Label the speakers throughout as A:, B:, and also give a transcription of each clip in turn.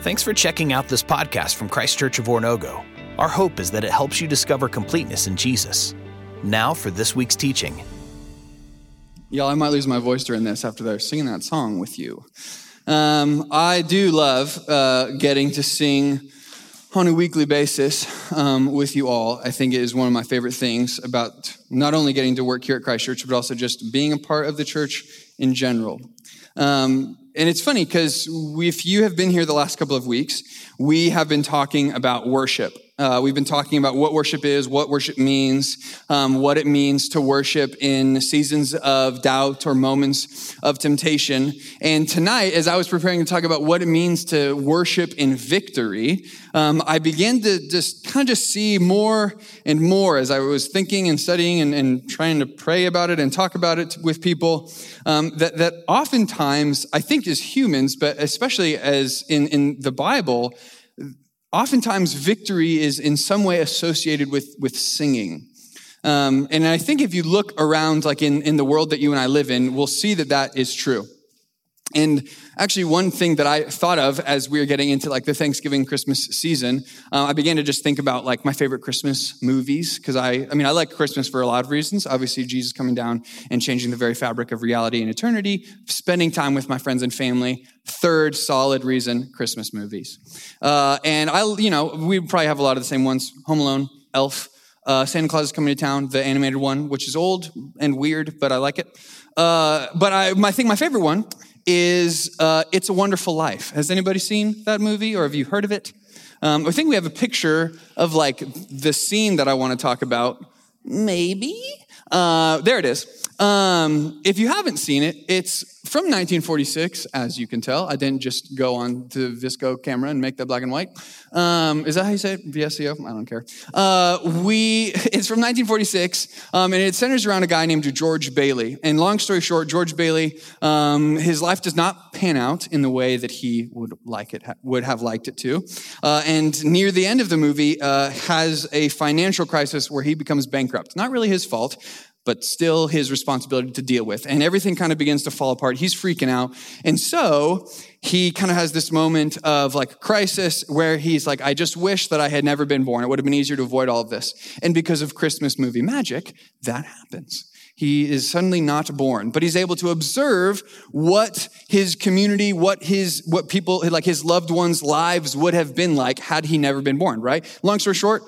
A: Thanks for checking out this podcast from Christ Church of Oronogo. Our hope is that it helps you discover completeness in Jesus. Now for this week's teaching.
B: Y'all, I might lose my voice during this after they're singing that song with you. Um, I do love uh, getting to sing on a weekly basis um, with you all. I think it is one of my favorite things about not only getting to work here at Christ Church, but also just being a part of the church in general. Um, and it's funny because if you have been here the last couple of weeks, we have been talking about worship. Uh, we've been talking about what worship is, what worship means, um, what it means to worship in seasons of doubt or moments of temptation. And tonight, as I was preparing to talk about what it means to worship in victory, um, I began to just kind of just see more and more as I was thinking and studying and, and trying to pray about it and talk about it with people. Um, that that oftentimes I think as humans, but especially as in in the Bible oftentimes victory is in some way associated with, with singing. Um, and I think if you look around, like in, in the world that you and I live in, we'll see that that is true. And actually, one thing that I thought of as we were getting into like the Thanksgiving Christmas season, uh, I began to just think about like my favorite Christmas movies because I, I mean, I like Christmas for a lot of reasons. Obviously, Jesus coming down and changing the very fabric of reality and eternity, spending time with my friends and family. Third solid reason: Christmas movies. Uh, and I, you know, we probably have a lot of the same ones: Home Alone, Elf. Uh, Santa Claus is coming to town, the animated one, which is old and weird, but I like it. Uh, but I, I think my favorite one is uh, It's a Wonderful Life. Has anybody seen that movie or have you heard of it? Um, I think we have a picture of like the scene that I want to talk about. Maybe? Uh, there it is. Um, if you haven't seen it, it's from 1946, as you can tell. I didn't just go on to VSCO camera and make that black and white. Um, is that how you say it? VSCO? I don't care. Uh, we, it's from 1946, um, and it centers around a guy named George Bailey. And long story short, George Bailey, um, his life does not pan out in the way that he would like it, would have liked it to. Uh, and near the end of the movie, uh, has a financial crisis where he becomes bankrupt. Not really his fault but still his responsibility to deal with. And everything kind of begins to fall apart. He's freaking out. And so he kind of has this moment of like crisis where he's like, I just wish that I had never been born. It would have been easier to avoid all of this. And because of Christmas movie magic, that happens. He is suddenly not born, but he's able to observe what his community, what his, what people, like his loved ones' lives would have been like had he never been born, right? Long story short,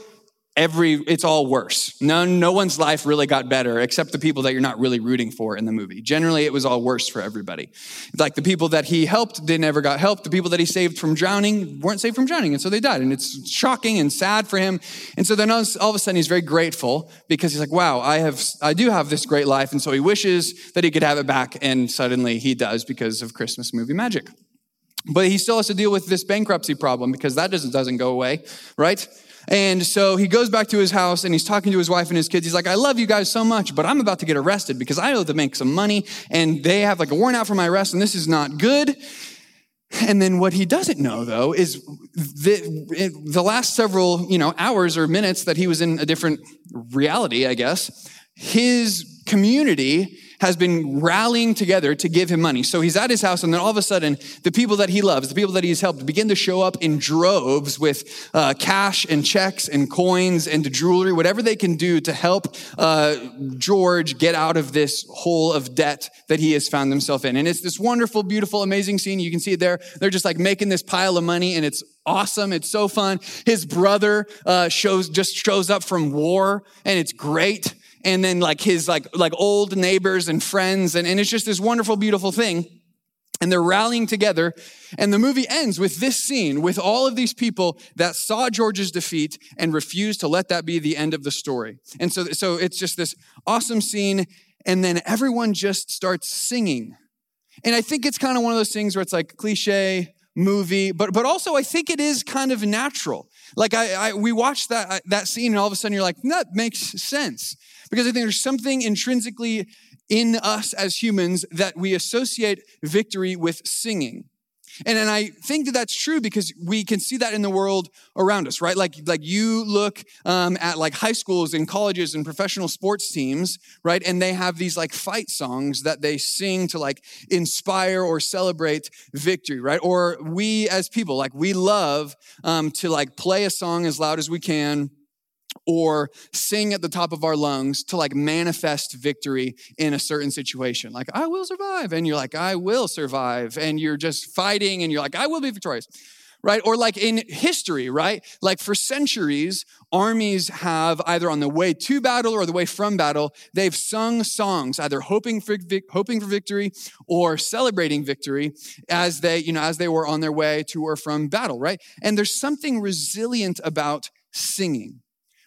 B: every it's all worse. No no one's life really got better except the people that you're not really rooting for in the movie. Generally it was all worse for everybody. Like the people that he helped they never got help. The people that he saved from drowning weren't saved from drowning and so they died and it's shocking and sad for him. And so then all of a sudden he's very grateful because he's like wow i have i do have this great life and so he wishes that he could have it back and suddenly he does because of christmas movie magic. But he still has to deal with this bankruptcy problem because that doesn't, doesn't go away right and so he goes back to his house and he's talking to his wife and his kids. He's like, I love you guys so much, but I'm about to get arrested because I owe to make some money and they have like a warrant out for my arrest and this is not good. And then what he doesn't know though is the, the last several, you know, hours or minutes that he was in a different reality, I guess, his community has been rallying together to give him money. So he's at his house, and then all of a sudden, the people that he loves, the people that he's helped, begin to show up in droves with uh, cash and checks and coins and jewelry, whatever they can do to help uh, George get out of this hole of debt that he has found himself in. And it's this wonderful, beautiful, amazing scene. You can see it there. They're just like making this pile of money, and it's awesome. It's so fun. His brother uh, shows just shows up from war, and it's great and then like his like like old neighbors and friends and, and it's just this wonderful beautiful thing. And they're rallying together and the movie ends with this scene with all of these people that saw george's defeat and refused to let that be the end of the story. And so so it's just this awesome scene and then everyone just starts singing. And i think it's kind of one of those things where it's like cliche movie but but also i think it is kind of natural. Like i, I we watched that that scene and all of a sudden you're like that makes sense because I think there's something intrinsically in us as humans that we associate victory with singing. And, and I think that that's true because we can see that in the world around us, right? Like, like you look um, at like high schools and colleges and professional sports teams, right? And they have these like fight songs that they sing to like inspire or celebrate victory, right? Or we as people, like we love um, to like play a song as loud as we can or sing at the top of our lungs to like manifest victory in a certain situation. Like, I will survive. And you're like, I will survive. And you're just fighting and you're like, I will be victorious. Right? Or like in history, right? Like for centuries, armies have either on the way to battle or the way from battle, they've sung songs, either hoping for, hoping for victory or celebrating victory as they, you know, as they were on their way to or from battle, right? And there's something resilient about singing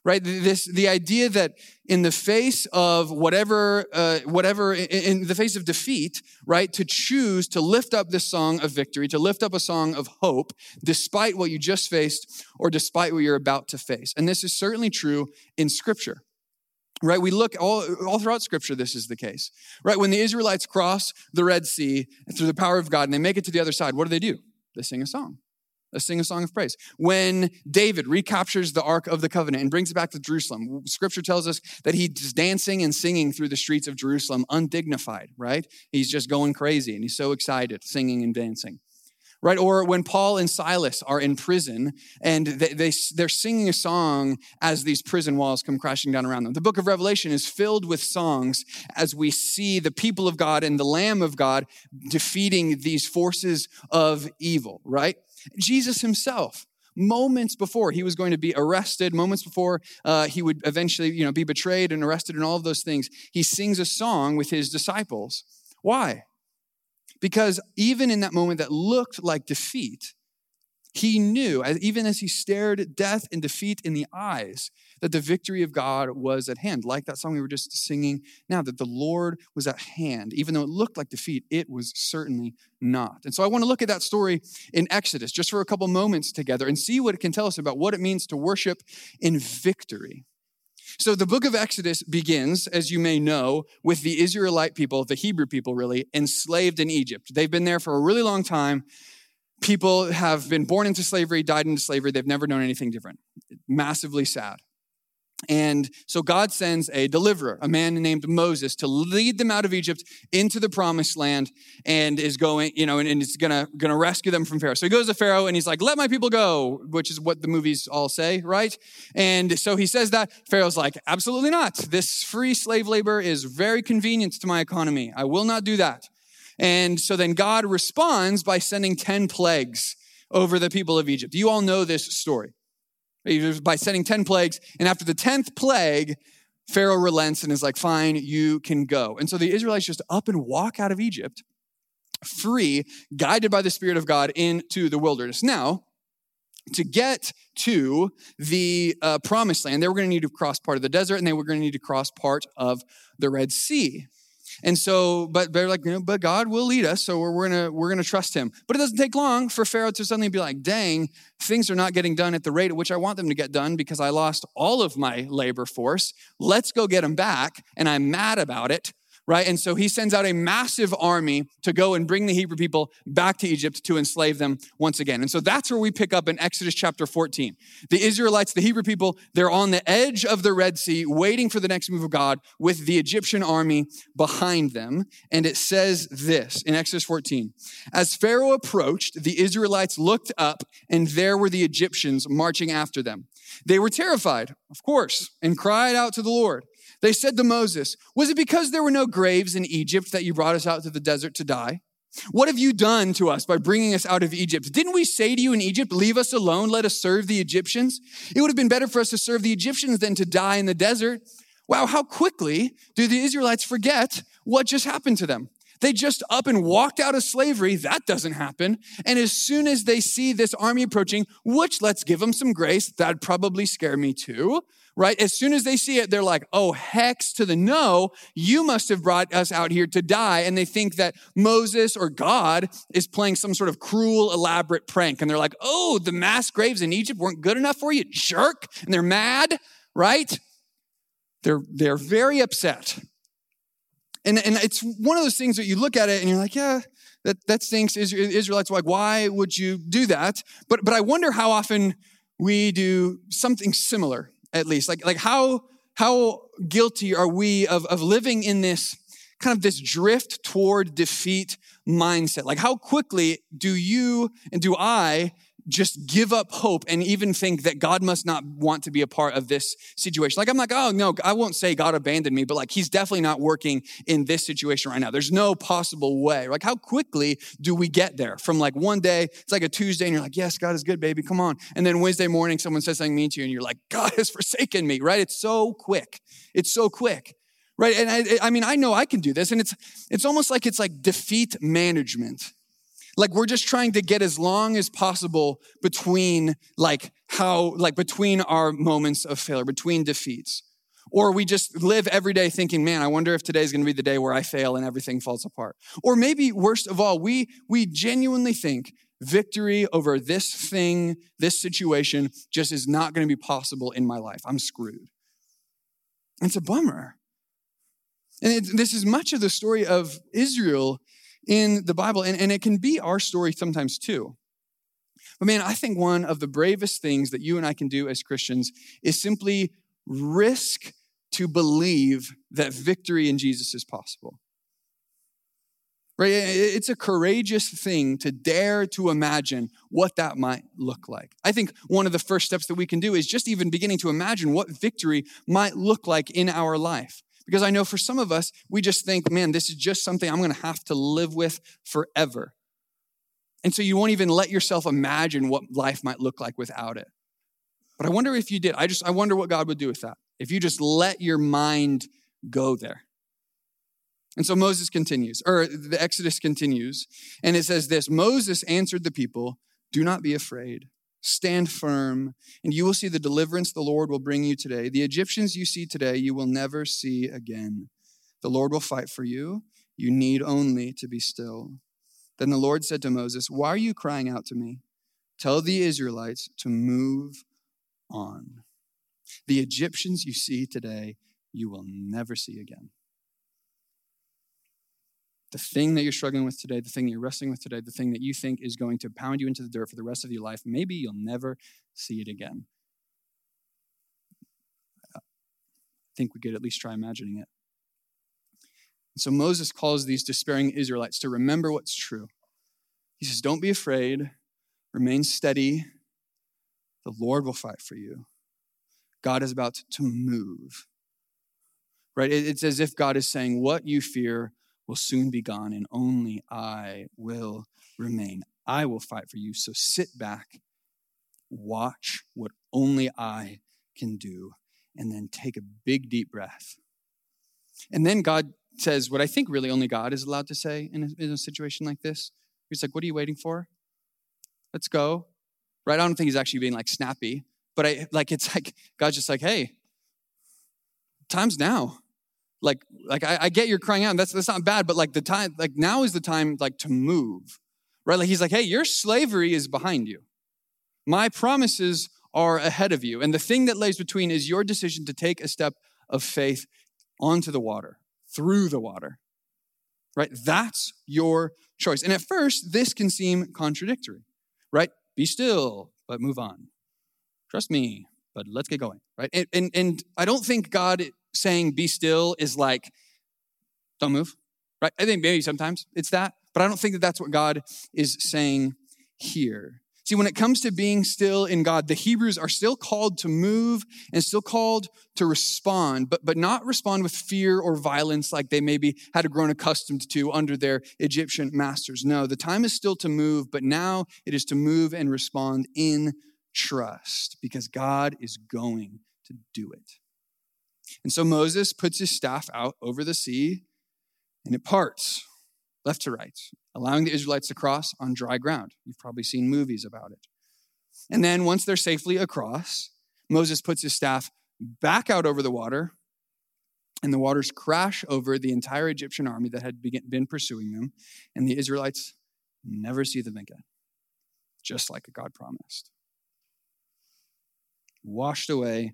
B: right? This the idea that in the face of whatever uh, whatever in the face of defeat right to choose to lift up this song of victory to lift up a song of hope despite what you just faced or despite what you're about to face. And this is certainly true in scripture right? We look all, all throughout scripture this is the case right? When the israelites cross the red sea through the power of god and they make it to the other side what do they do? They sing a song Let's sing a song of praise. When David recaptures the Ark of the Covenant and brings it back to Jerusalem, scripture tells us that he's dancing and singing through the streets of Jerusalem undignified, right? He's just going crazy and he's so excited, singing and dancing. Right? Or when Paul and Silas are in prison and they, they, they're singing a song as these prison walls come crashing down around them. The book of Revelation is filled with songs as we see the people of God and the Lamb of God defeating these forces of evil, right? Jesus himself, moments before he was going to be arrested, moments before uh, he would eventually you know, be betrayed and arrested and all of those things, he sings a song with his disciples. Why? Because even in that moment that looked like defeat, he knew, even as he stared death and defeat in the eyes, that the victory of God was at hand. Like that song we were just singing now, that the Lord was at hand. Even though it looked like defeat, it was certainly not. And so I want to look at that story in Exodus just for a couple moments together and see what it can tell us about what it means to worship in victory. So the book of Exodus begins, as you may know, with the Israelite people, the Hebrew people really, enslaved in Egypt. They've been there for a really long time people have been born into slavery, died into slavery. They've never known anything different. Massively sad. And so God sends a deliverer, a man named Moses, to lead them out of Egypt into the promised land and is going, you know, and, and is gonna, gonna rescue them from Pharaoh. So he goes to Pharaoh and he's like, let my people go, which is what the movies all say, right? And so he says that. Pharaoh's like, absolutely not. This free slave labor is very convenient to my economy. I will not do that. And so then God responds by sending 10 plagues over the people of Egypt. You all know this story. By sending 10 plagues. And after the 10th plague, Pharaoh relents and is like, fine, you can go. And so the Israelites just up and walk out of Egypt, free, guided by the Spirit of God into the wilderness. Now, to get to the uh, promised land, they were going to need to cross part of the desert and they were going to need to cross part of the Red Sea. And so, but they're like, you know, but God will lead us, so we're, we're gonna we're gonna trust Him. But it doesn't take long for Pharaoh to suddenly be like, dang, things are not getting done at the rate at which I want them to get done because I lost all of my labor force. Let's go get them back, and I'm mad about it right? And so he sends out a massive army to go and bring the Hebrew people back to Egypt to enslave them once again. And so that's where we pick up in Exodus chapter 14. The Israelites, the Hebrew people, they're on the edge of the Red Sea, waiting for the next move of God with the Egyptian army behind them. And it says this in Exodus 14 As Pharaoh approached, the Israelites looked up, and there were the Egyptians marching after them. They were terrified, of course, and cried out to the Lord. They said to Moses, Was it because there were no graves in Egypt that you brought us out to the desert to die? What have you done to us by bringing us out of Egypt? Didn't we say to you in Egypt, Leave us alone, let us serve the Egyptians? It would have been better for us to serve the Egyptians than to die in the desert. Wow, how quickly do the Israelites forget what just happened to them? They just up and walked out of slavery. That doesn't happen. And as soon as they see this army approaching, which let's give them some grace, that'd probably scare me too right? As soon as they see it, they're like, oh, hex to the no, you must have brought us out here to die. And they think that Moses or God is playing some sort of cruel, elaborate prank. And they're like, oh, the mass graves in Egypt weren't good enough for you, jerk. And they're mad, right? They're, they're very upset. And, and it's one of those things that you look at it and you're like, yeah, That, that stinks. Israelites like, why would you do that? But, but I wonder how often we do something similar, at least. Like, like how, how guilty are we of, of living in this kind of this drift toward defeat mindset? Like, how quickly do you and do I just give up hope and even think that God must not want to be a part of this situation. Like, I'm like, oh, no, I won't say God abandoned me, but like, he's definitely not working in this situation right now. There's no possible way. Like, how quickly do we get there from like one day, it's like a Tuesday, and you're like, yes, God is good, baby, come on. And then Wednesday morning, someone says something mean to you, and you're like, God has forsaken me, right? It's so quick. It's so quick right and I, I mean i know i can do this and it's it's almost like it's like defeat management like we're just trying to get as long as possible between like how, like between our moments of failure, between defeats. Or we just live every day thinking, man, I wonder if today's gonna be the day where I fail and everything falls apart. Or maybe worst of all, we, we genuinely think victory over this thing, this situation, just is not gonna be possible in my life. I'm screwed. It's a bummer. And it, this is much of the story of Israel in the Bible, and, and it can be our story sometimes too. But man, I think one of the bravest things that you and I can do as Christians is simply risk to believe that victory in Jesus is possible. Right? It's a courageous thing to dare to imagine what that might look like. I think one of the first steps that we can do is just even beginning to imagine what victory might look like in our life. Because I know for some of us, we just think, man, this is just something I'm to have to live with forever. And so you won't even let yourself imagine what life might look like without it. But I wonder if you did. I just, I wonder what God would do with that. If you just let your mind go there. And so Moses continues, or the Exodus continues, and it says this Moses answered the people, Do not be afraid. Stand firm, and you will see the deliverance the Lord will bring you today. The Egyptians you see today, you will never see again. The Lord will fight for you. You need only to be still. Then the Lord said to Moses, Why are you crying out to me? Tell the Israelites to move on. The Egyptians you see today, you will never see again the thing that you're struggling with today, the thing you're wrestling with today, the thing that you think is going to pound you into the dirt for the rest of your life, maybe you'll never see it again. I think we could at least try imagining it. And so Moses calls these despairing Israelites to remember what's true. He says, Don't be afraid, remain steady. The Lord will fight for you. God is about to move. Right? It's as if God is saying, What you fear will soon be gone, and only I will remain. I will fight for you. So sit back, watch what only I can do, and then take a big, deep breath. And then God says what I think really only God is allowed to say in a, in a situation like this. He's like, What are you waiting for? Let's go. Right? I don't think he's actually being like snappy, but I like it's like God's just like, Hey, time's now like like I, I, get you're crying out that's that's not bad but like the time like now is the time like to move right? Like he's like hey your slavery is behind you. My promises are ahead of you and the thing that lays between is your decision to take a step of faith onto the water through the water right? That's your choice. And at first this can seem contradictory right? Be still but move on. Trust me but let's get going right? And and, and i don't think god saying be still is like, don't move, right? I think maybe sometimes it's that, but I don't think that that's what God is saying here. See, when it comes to being still in God, the Hebrews are still called to move and still called to respond, but, but not respond with fear or violence like they maybe had grown accustomed to under their Egyptian masters. No, the time is still to move, but now it is to move and respond in trust because God is going to do it. And so Moses puts his staff out over the sea and it parts left to right, allowing the Israelites to cross on dry ground. You've probably seen movies about it. And then once they're safely across, Moses puts his staff back out over the water, and the waters crash over the entire Egyptian army that had been pursuing them, and the Israelites never see them again, just like God promised. Washed away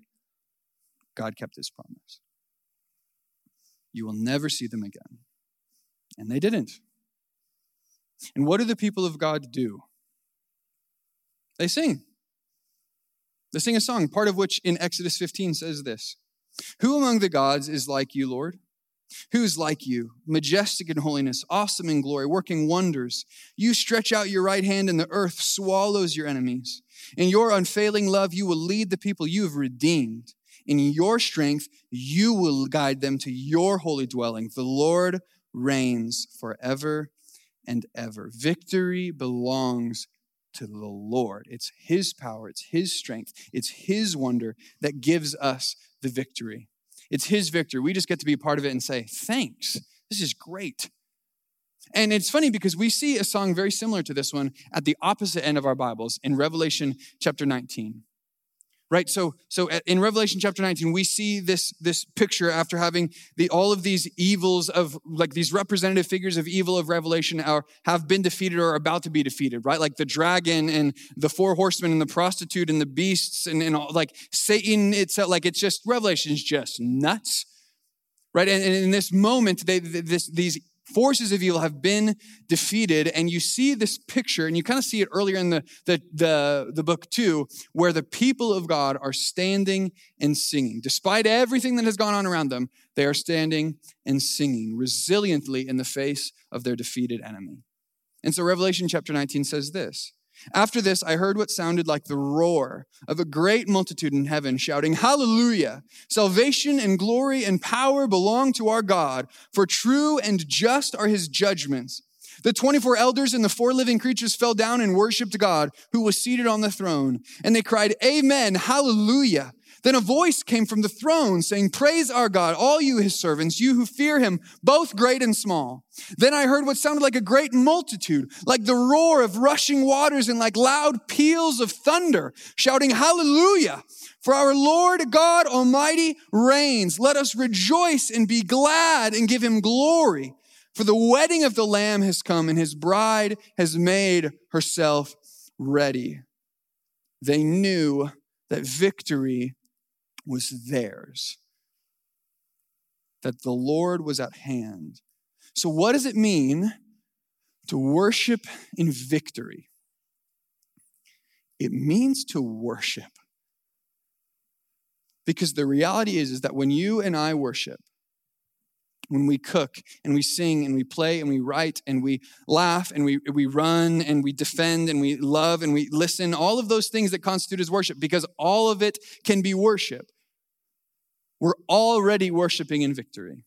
B: God kept his promise. You will never see them again. And they didn't. And what do the people of God do? They sing. They sing a song, part of which in Exodus 15 says this Who among the gods is like you, Lord? Who is like you, majestic in holiness, awesome in glory, working wonders? You stretch out your right hand, and the earth swallows your enemies. In your unfailing love, you will lead the people you have redeemed. In your strength, you will guide them to your holy dwelling. The Lord reigns forever and ever. Victory belongs to the Lord. It's His power, it's His strength, it's His wonder that gives us the victory. It's His victory. We just get to be a part of it and say, Thanks. This is great. And it's funny because we see a song very similar to this one at the opposite end of our Bibles in Revelation chapter 19 right? So so in revelation chapter 19 we see this this picture after having the all of these evils of like these representative figures of evil of revelation are have been defeated or are about to be defeated right? Like the dragon and the four horsemen and the prostitute and the beasts and, and all, like satan itself uh, like it's just revelation is just nuts right? And, and in this moment they this these forces of evil have been defeated and you see this picture and you kind of see it earlier in the, the, the, the, book too where the people of god are standing and singing. Despite everything that has gone on around them they are standing and singing resiliently in the face of their defeated enemy. And so revelation chapter 19 says this after this, I heard what sounded like the roar of a great multitude in heaven shouting, Hallelujah! Salvation and glory and power belong to our God, for true and just are his judgments. The 24 elders and the four living creatures fell down and worshiped God who was seated on the throne. And they cried, Amen, Hallelujah. Then a voice came from the throne saying, Praise our God, all you his servants, you who fear him, both great and small. Then I heard what sounded like a great multitude, like the roar of rushing waters and like loud peals of thunder, shouting, Hallelujah! For our Lord God Almighty reigns. Let us rejoice and be glad and give him glory. For the wedding of the Lamb has come and his bride has made herself ready. They knew that victory was theirs, that the Lord was at hand. So, what does it mean to worship in victory? It means to worship. Because the reality is, is that when you and I worship, when we cook and we sing and we play and we write and we laugh and we, we run and we defend and we love and we listen, all of those things that constitute as worship, because all of it can be worship we're already worshiping in victory.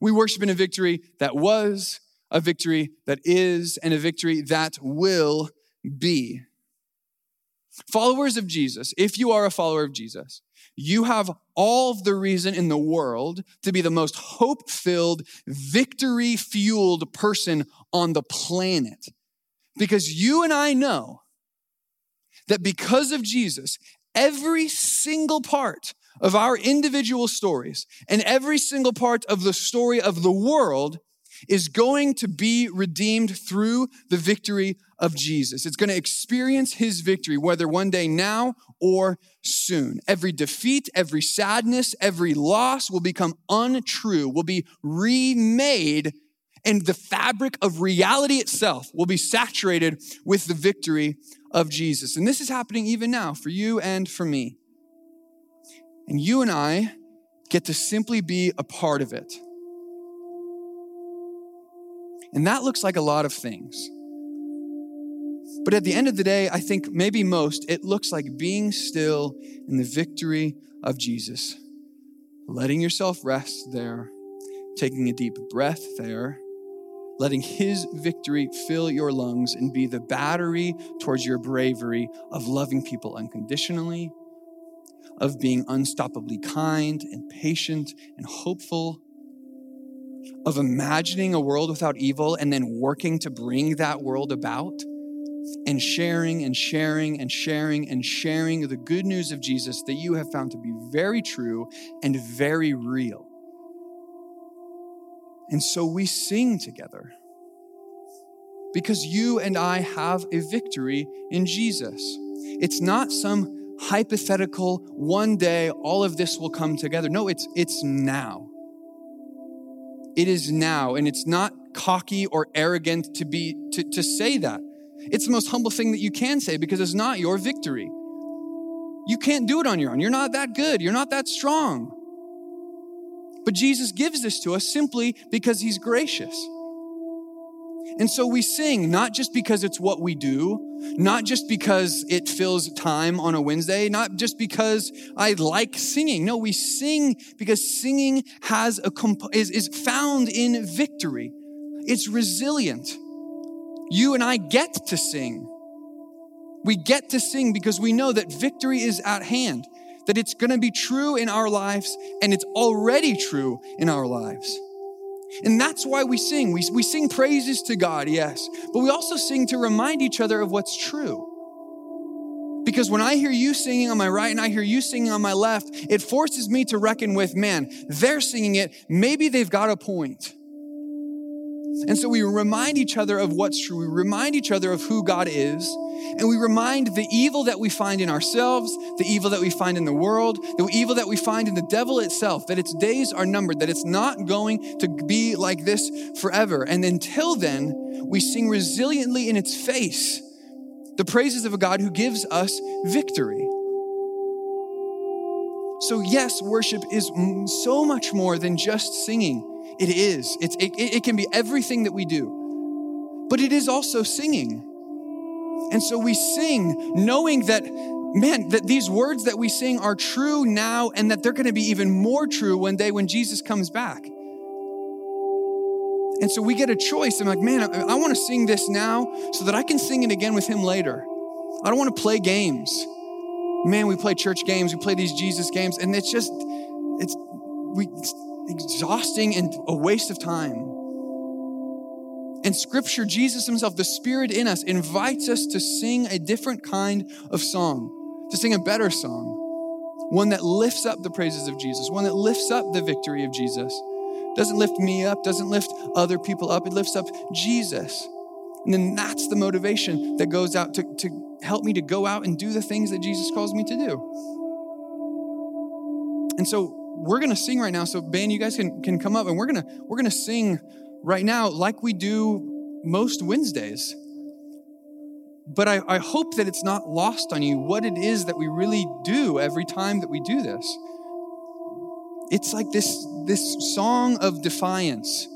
B: We worship in a victory that was, a victory that is, and a victory that will be. Followers of Jesus, if you are a follower of Jesus, you have all the reason in the world to be the most hope filled, victory fueled person on the planet. Because you and I know that because of Jesus, every single part of our individual stories and every single part of the story of the world is going to be redeemed through the victory of Jesus. It's going to experience his victory, whether one day now or soon. Every defeat, every sadness, every loss will become untrue, will be remade, and the fabric of reality itself will be saturated with the victory of Jesus. And this is happening even now for you and for me. And you and I get to simply be a part of it. And that looks like a lot of things. But at the end of the day, I think maybe most, it looks like being still in the victory of Jesus, letting yourself rest there, taking a deep breath there, letting His victory fill your lungs and be the battery towards your bravery of loving people unconditionally of being unstoppably kind and patient and hopeful, of imagining a world without evil and then working to bring that world about, and sharing and sharing and sharing and sharing the good news of Jesus that you have found to be very true and very real. And so we sing together because you and I have a victory in Jesus. It's not some hypothetical, one day all of this will come together. No, it's, it's now. It is now, and it's not cocky or arrogant to be to, to say that. It's the most humble thing that you can say because it's not your victory. You can't do it on your own. You're not that good. You're not that strong. But Jesus gives this to us simply because he's gracious. And so we sing not just because it's what we do, not just because it fills time on a Wednesday, not just because I like singing. No, we sing because singing has a comp- is, is found in victory. It's resilient. You and I get to sing. We get to sing because we know that victory is at hand, that it's going to be true in our lives, and it's already true in our lives. And that's why we sing. We, we sing praises to God, yes, but we also sing to remind each other of what's true. Because when I hear you singing on my right and I hear you singing on my left, it forces me to reckon with man, they're singing it, maybe they've got a point. And so we remind each other of what's true. We remind each other of who God is. And we remind the evil that we find in ourselves, the evil that we find in the world, the evil that we find in the devil itself, that its days are numbered, that it's not going to be like this forever. And until then, we sing resiliently in its face the praises of a God who gives us victory. So, yes, worship is so much more than just singing. It is. It's, it, it can be everything that we do, but it is also singing. And so we sing knowing that, man, that these words that we sing are true now and that they're going to be even more true one day when Jesus comes back. And so we get a choice. I'm like, man, I, I want to sing this now so that I can sing it again with him later. I don't want to play games. Man, we play church games, we play these Jesus games, and it's just, it's, we, it's exhausting and a waste of time. In Scripture, Jesus Himself, the Spirit in us, invites us to sing a different kind of song, to sing a better song, one that lifts up the praises of Jesus, one that lifts up the victory of Jesus. Doesn't lift me up, doesn't lift other people up, it lifts up Jesus. And then that's the motivation that goes out to, to help me to go out and do the things that Jesus calls me to do. And so we're gonna sing right now. So, band, you guys can, can come up and we're gonna we're gonna sing right now, like we do most Wednesdays. But I, I hope that it's not lost on you what it is that we really do every time that we do this. It's like this, this song of defiance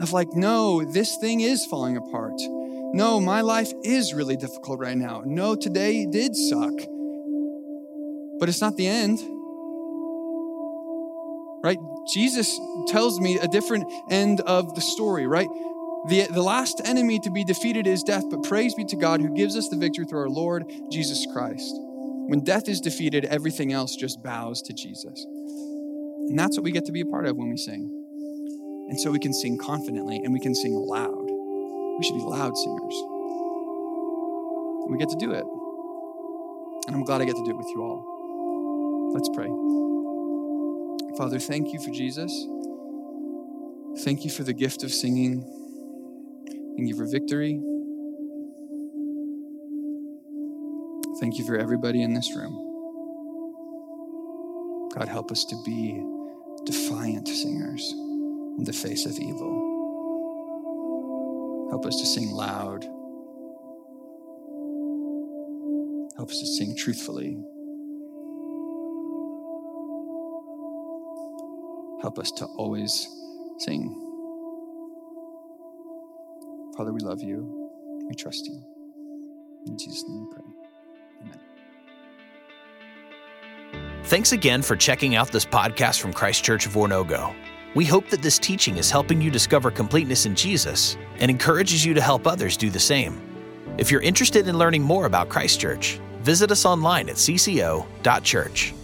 B: of like, no, this thing is falling apart. No, my life is really difficult right now. No, today did suck. But it's not the end right? Jesus tells me a different end of the story, right? The, the last enemy to be defeated is death, but praise be to God who gives us the victory through our Lord Jesus Christ. When death is defeated, everything else just bows to Jesus. And that's what we get to be a part of when we sing. And so we can sing confidently and we can sing loud. We should be loud singers. We get to do it. And I'm glad I get to do it with you all. Let's pray. Father, thank you for Jesus. Thank you for the gift of singing. Thank you for victory. Thank you for everybody in this room. God, help us to be defiant singers in the face of evil. Help us to sing loud. Help us to sing truthfully. Help us to always sing. Father, we love you. We trust you. In Jesus' name we pray. Amen.
A: Thanks again for checking out this podcast from Christ Church of Oronogo. We hope that this teaching is helping you discover completeness in Jesus and encourages you to help others do the same. If you're interested in learning more about Christ Church, visit us online at cco.church.